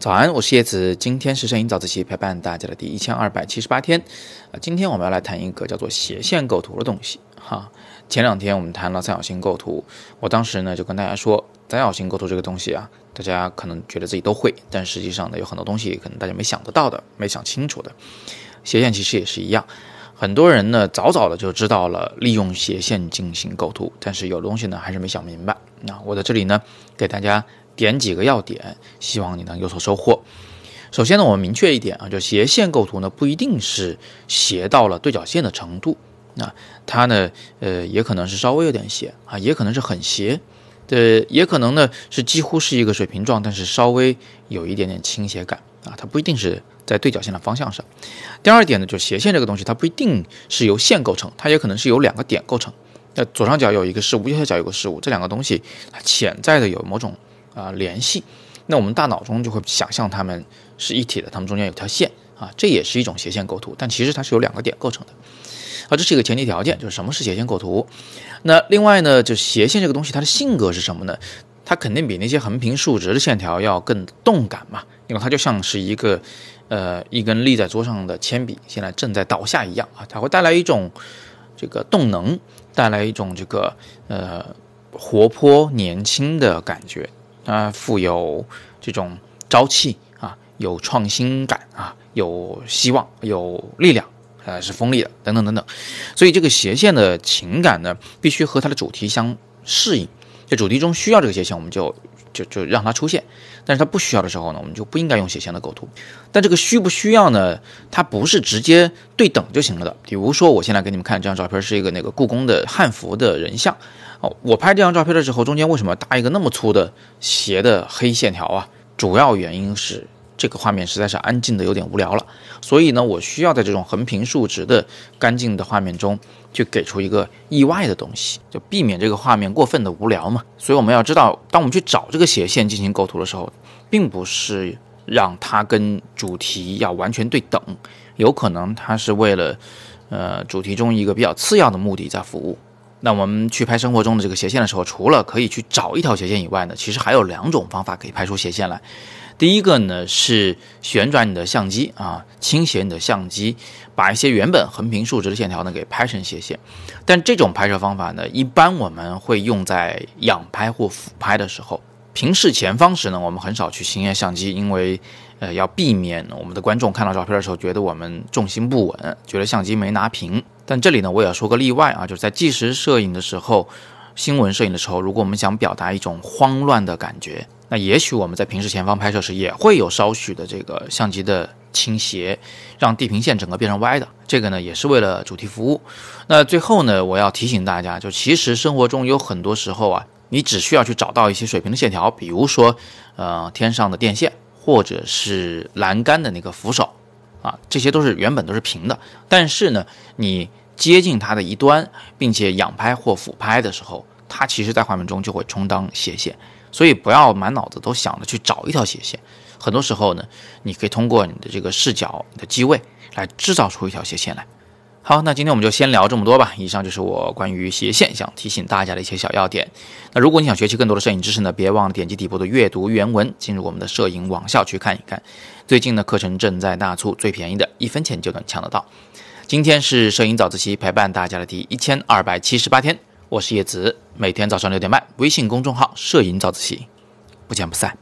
早安，我是叶子。今天是摄影早自习陪伴大家的第一千二百七十八天啊。今天我们要来谈一个叫做斜线构图的东西哈。前两天我们谈了三角形构图，我当时呢就跟大家说，三角形构图这个东西啊，大家可能觉得自己都会，但实际上呢有很多东西可能大家没想得到的，没想清楚的。斜线其实也是一样，很多人呢早早的就知道了利用斜线进行构图，但是有东西呢还是没想明白。那我在这里呢给大家。点几个要点，希望你能有所收获。首先呢，我们明确一点啊，就斜线构图呢，不一定是斜到了对角线的程度，那它呢，呃，也可能是稍微有点斜啊，也可能是很斜，呃，也可能呢是几乎是一个水平状，但是稍微有一点点倾斜感啊，它不一定是在对角线的方向上。第二点呢，就斜线这个东西，它不一定是由线构成，它也可能是由两个点构成。那左上角有一个事物，右下角有个事物，这两个东西它潜在的有某种。啊，联系，那我们大脑中就会想象它们是一体的，它们中间有条线啊，这也是一种斜线构图，但其实它是由两个点构成的。啊，这是一个前提条件，就是什么是斜线构图。那另外呢，就斜线这个东西，它的性格是什么呢？它肯定比那些横平竖直的线条要更动感嘛，因为它就像是一个呃一根立在桌上的铅笔，现在正在倒下一样啊，它会带来一种这个动能，带来一种这个呃活泼年轻的感觉。啊，富有这种朝气啊，有创新感啊，有希望，有力量，呃，是锋利的，等等等等。所以这个斜线的情感呢，必须和它的主题相适应。这主题中需要这个斜线，我们就就就让它出现；但是它不需要的时候呢，我们就不应该用斜线的构图。但这个需不需要呢？它不是直接对等就行了的。比如说，我现在给你们看这张照片，是一个那个故宫的汉服的人像。哦，我拍这张照片的时候，中间为什么搭一个那么粗的斜的黑线条啊？主要原因是这个画面实在是安静的有点无聊了，所以呢，我需要在这种横平竖直的干净的画面中，去给出一个意外的东西，就避免这个画面过分的无聊嘛。所以我们要知道，当我们去找这个斜线进行构图的时候，并不是让它跟主题要完全对等，有可能它是为了，呃，主题中一个比较次要的目的在服务。那我们去拍生活中的这个斜线的时候，除了可以去找一条斜线以外呢，其实还有两种方法可以拍出斜线来。第一个呢是旋转你的相机啊，倾斜你的相机，把一些原本横平竖直的线条呢给拍成斜线。但这种拍摄方法呢，一般我们会用在仰拍或俯拍的时候。平视前方时呢，我们很少去倾斜相机，因为呃要避免我们的观众看到照片的时候觉得我们重心不稳，觉得相机没拿平。但这里呢，我也要说个例外啊，就是在纪实摄影的时候，新闻摄影的时候，如果我们想表达一种慌乱的感觉，那也许我们在平视前方拍摄时也会有稍许的这个相机的倾斜，让地平线整个变成歪的。这个呢，也是为了主题服务。那最后呢，我要提醒大家，就其实生活中有很多时候啊，你只需要去找到一些水平的线条，比如说，呃，天上的电线，或者是栏杆的那个扶手，啊，这些都是原本都是平的，但是呢，你接近它的一端，并且仰拍或俯拍的时候，它其实在画面中就会充当斜线。所以不要满脑子都想着去找一条斜线，很多时候呢，你可以通过你的这个视角、你的机位来制造出一条斜线来。好，那今天我们就先聊这么多吧。以上就是我关于斜线想提醒大家的一些小要点。那如果你想学习更多的摄影知识呢，别忘了点击底部的阅读原文，进入我们的摄影网校去看一看。最近的课程正在大促，最便宜的一分钱就能抢得到。今天是摄影早自习陪伴大家的第一千二百七十八天，我是叶子，每天早上六点半，微信公众号“摄影早自习”，不见不散。